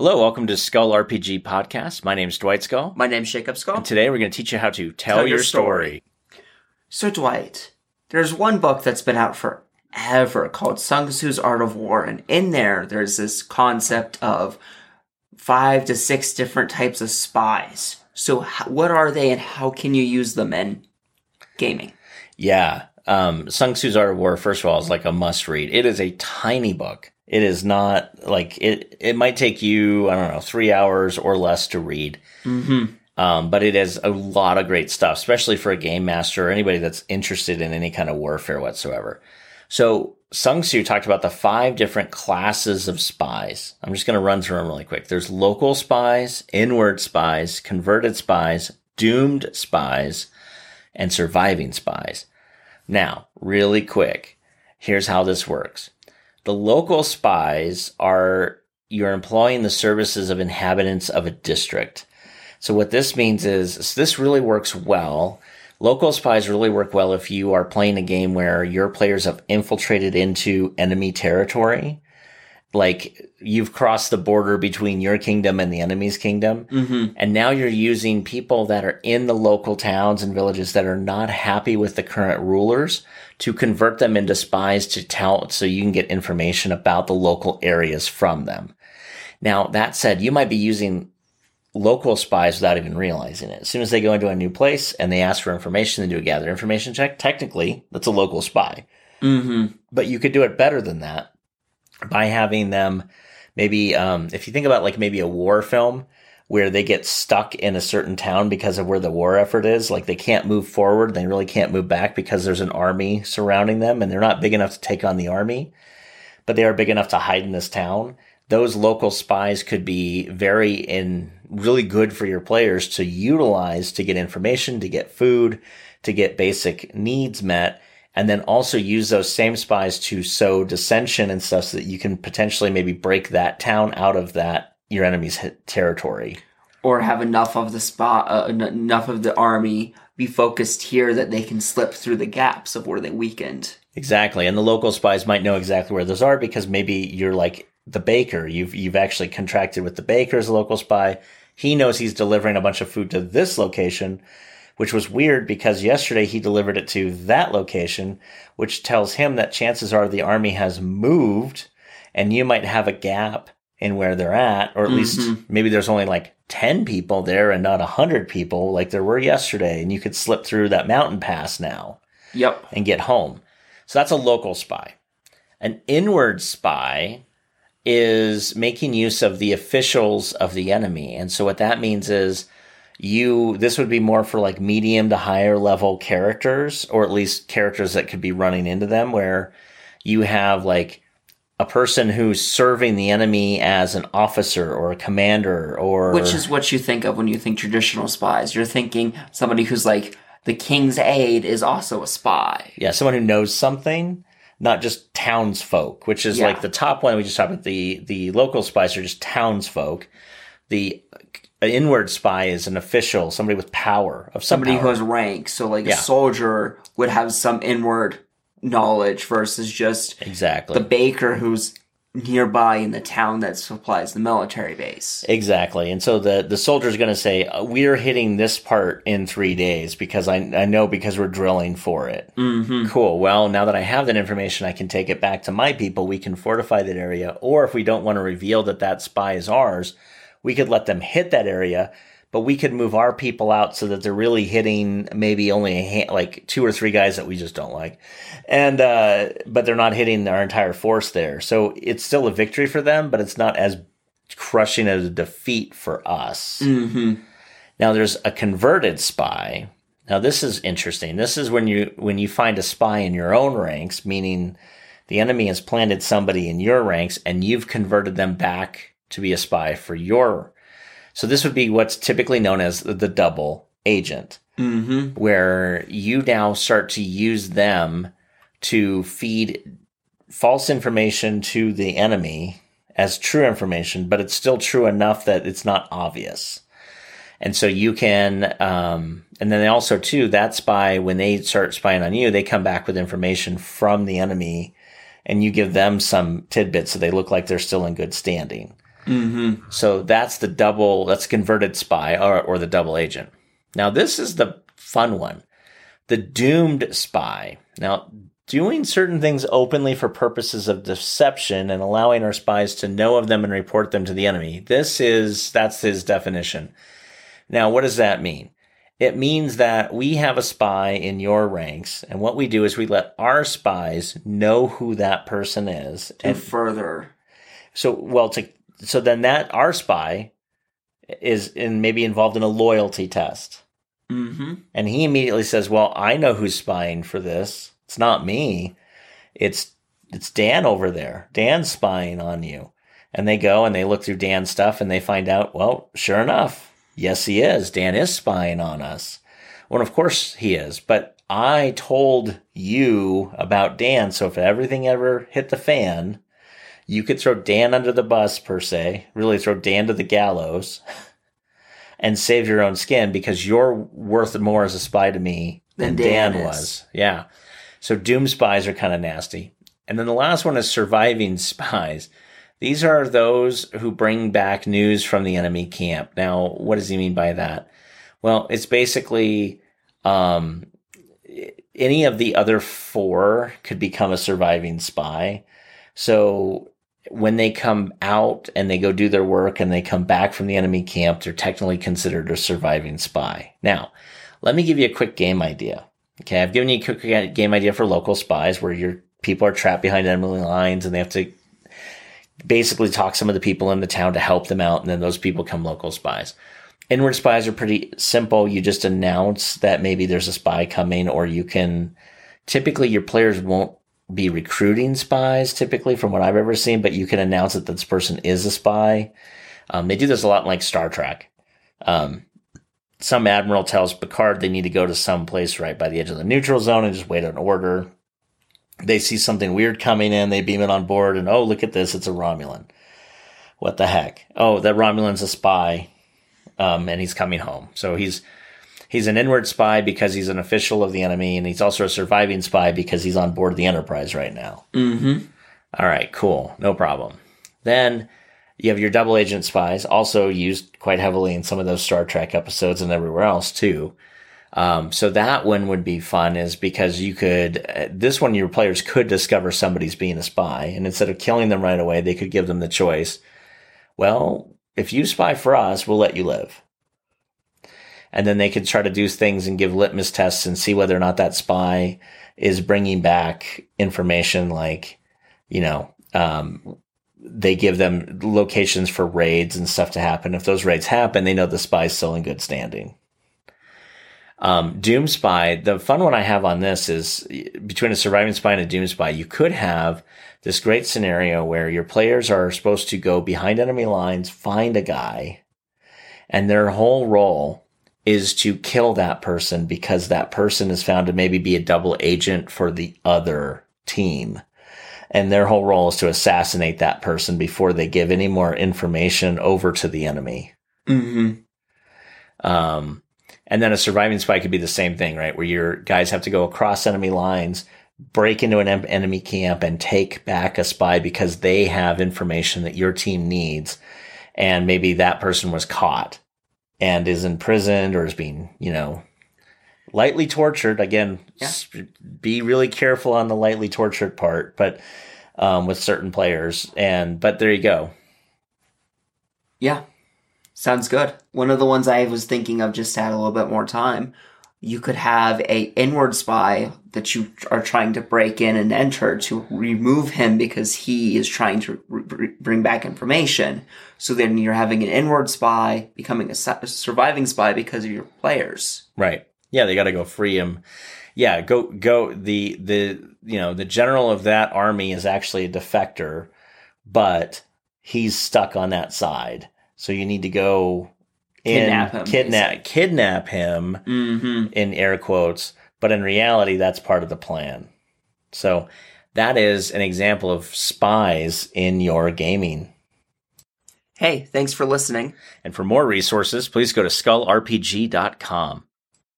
Hello, welcome to Skull RPG Podcast. My name is Dwight Skull. My name's Jacob Skull. And today we're going to teach you how to tell, Tell your your story. So, Dwight, there's one book that's been out forever called Sun Tzu's Art of War, and in there, there's this concept of five to six different types of spies. So, what are they, and how can you use them in gaming? Yeah. Um, Sun Tzu's Art of War, first of all, is like a must read. It is a tiny book. It is not like it, it might take you, I don't know, three hours or less to read. Mm-hmm. Um, but it has a lot of great stuff, especially for a game master or anybody that's interested in any kind of warfare whatsoever. So Sun Tzu talked about the five different classes of spies. I'm just going to run through them really quick. There's local spies, inward spies, converted spies, doomed spies, and surviving spies. Now, really quick, here's how this works. The local spies are you're employing the services of inhabitants of a district. So what this means is this really works well. Local spies really work well if you are playing a game where your players have infiltrated into enemy territory. Like you've crossed the border between your kingdom and the enemy's kingdom. Mm-hmm. And now you're using people that are in the local towns and villages that are not happy with the current rulers to convert them into spies to tell so you can get information about the local areas from them. Now, that said, you might be using local spies without even realizing it. As soon as they go into a new place and they ask for information, they do a gather information check. Technically, that's a local spy. Mm-hmm. But you could do it better than that by having them maybe, um, if you think about like maybe a war film where they get stuck in a certain town because of where the war effort is, like they can't move forward, they really can't move back because there's an army surrounding them and they're not big enough to take on the army, but they are big enough to hide in this town. Those local spies could be very in really good for your players to utilize to get information, to get food, to get basic needs met and then also use those same spies to sow dissension and stuff so that you can potentially maybe break that town out of that your enemy's territory. Or have enough of the spot, uh, en- enough of the army be focused here that they can slip through the gaps of where they weakened. Exactly. And the local spies might know exactly where those are because maybe you're like the baker. You've you've actually contracted with the baker as a local spy. He knows he's delivering a bunch of food to this location, which was weird because yesterday he delivered it to that location, which tells him that chances are the army has moved and you might have a gap in where they're at, or at least Mhm. maybe there's only like 10 people there and not 100 people like there were yesterday, and you could slip through that mountain pass now Yep. and get home. So that's a local spy. An inward spy is making use of the officials of the enemy. And so what that means is you this would be more for like medium to higher level characters or at least characters that could be running into them where you have like a person who's serving the enemy as an officer or a commander or Which is what you think of when you think traditional spies. You're thinking somebody who's like the king's aide is also a spy. Yeah, someone who knows something, not just townsfolk, which is Yeah. like the top one we just talked about. The the local spies are just townsfolk. The inward spy is an official, somebody with power of some Somebody power. who has rank. So like Yeah. a soldier would have some inward knowledge versus just exactly the baker who's nearby in the town that supplies the military base. Exactly. And so the, the soldier's going to say, uh, we're hitting this part in three days because I, I know because we're drilling for it. Mm-hmm. Cool. Well, now that I have that information, I can take it back to my people. We can fortify that area. Or if we don't want to reveal that that spy is ours, we could let them hit that area, but we could move our people out so that they're really hitting maybe only hand, like two or three guys that we just don't like. And, uh, but they're not hitting our entire force there. So it's still a victory for them, but it's not as crushing as a defeat for us. Mm-hmm. Now there's a converted spy. Now this is interesting. This is when you when you find a spy in your own ranks, meaning the enemy has planted somebody in your ranks and you've converted them back to be a spy for your. So this would be what's typically known as the double agent, Mm-hmm. where you now start to use them to feed false information to the enemy as true information, but it's still true enough that it's not obvious. And so you can, um, and then also too, that spy, when they start spying on you, they come back with information from the enemy and you give them some tidbits so they look like they're still in good standing. Mm-hmm. So that's the double, that's converted spy or, or the double agent. Now, this is the fun one the doomed spy. Now, doing certain things openly for purposes of deception and allowing our spies to know of them and report them to the enemy. This is, that's his definition. Now, what does that mean? It means that we have a spy in your ranks, and what we do is we let our spies know who that person is. To further. So, well, to, so then that our spy is in maybe involved in a loyalty test. Mm-hmm. And he immediately says, Well, I know who's spying for this. It's not me. It's it's Dan over there. Dan's spying on you. And they go and they look through Dan's stuff and they find out, well, sure enough, yes, he is. Dan is spying on us. Well, of course he is. But I told you about Dan. So if everything ever hit the fan, you could throw Dan under the bus, per se, really throw Dan to the gallows and save your own skin because you're worth more as a spy to me than, Than Dan, Dan was. Yeah. So doom spies are kind of nasty. And then the last one is surviving spies. These are those who bring back news from the enemy camp. Now, what does he mean by that? Well, it's basically um, any of the other four could become a surviving spy. So when they come out and they go do their work and they come back from the enemy camp, they're technically considered a surviving spy. Now, let me give you a quick game idea. Okay, I've given you a quick game idea for local spies where your people are trapped behind enemy lines and they have to basically talk some of the people in the town to help them out, and then those people come local spies. Inward spies are pretty simple. You just announce that maybe there's a spy coming, or you can typically your players won't be recruiting spies typically from what I've ever seen, but you can announce that this person is a spy. Um, they do this a lot in like Star Trek. Um, some admiral tells Picard they need to go to some place right by the edge of the neutral zone and just wait an order. They see something weird coming in, they beam it on board, and oh, look at this, it's a Romulan. What the heck? Oh, that Romulan's a spy, um, and he's coming home. So he's he's an inward spy because he's an official of the enemy, and he's also a surviving spy because he's on board the Enterprise right now. Mm-hmm. All right, cool, no problem. Then you have your double agent spies, also used quite heavily in some of those Star Trek episodes and everywhere else too. Um, so that one would be fun, is because you could uh, this one your players could discover somebody's being a spy, and instead of killing them right away, they could give them the choice. Well, if you spy for us, we'll let you live. And then they could try to do things and give litmus tests and see whether or not that spy is bringing back information like, you know, um, they give them locations for raids and stuff to happen. If those raids happen, they know the spy's still in good standing. Um, Doom Spy, the fun one I have on this is between a surviving spy and a Doom Spy, you could have this great scenario where your players are supposed to go behind enemy lines, find a guy, and their whole role is to kill that person because that person is found to maybe be a double agent for the other team. And their whole role is to assassinate that person before they give any more information over to the enemy. Mm-hmm. Um, and then a surviving spy could be the same thing, right? Where your guys have to go across enemy lines, break into an enemy camp and take back a spy because they have information that your team needs. And maybe that person was caught and is imprisoned or is being, you know, lightly tortured. Again, Yeah. s- be really careful on the lightly tortured part, but um, with certain players. And, but there you go. Yeah. Sounds good. One of the ones I was thinking of just had a little bit more time. You could have a inward spy that you are trying to break in and enter to remove him because he is trying to r- r- bring back information. So then you're having an inward spy becoming a su- surviving spy because of your players. Right. Yeah, they got to go free him. Yeah, go go the the you know, the general of that army is actually a defector, but he's stuck on that side. So you need to go Kidnap him, kidnap kidnap him Mm-hmm. in air quotes, but in reality that's part of the plan. So that is an example of spies in your gaming. Hey, thanks for listening. And for more resources, please go to skullrpg.com.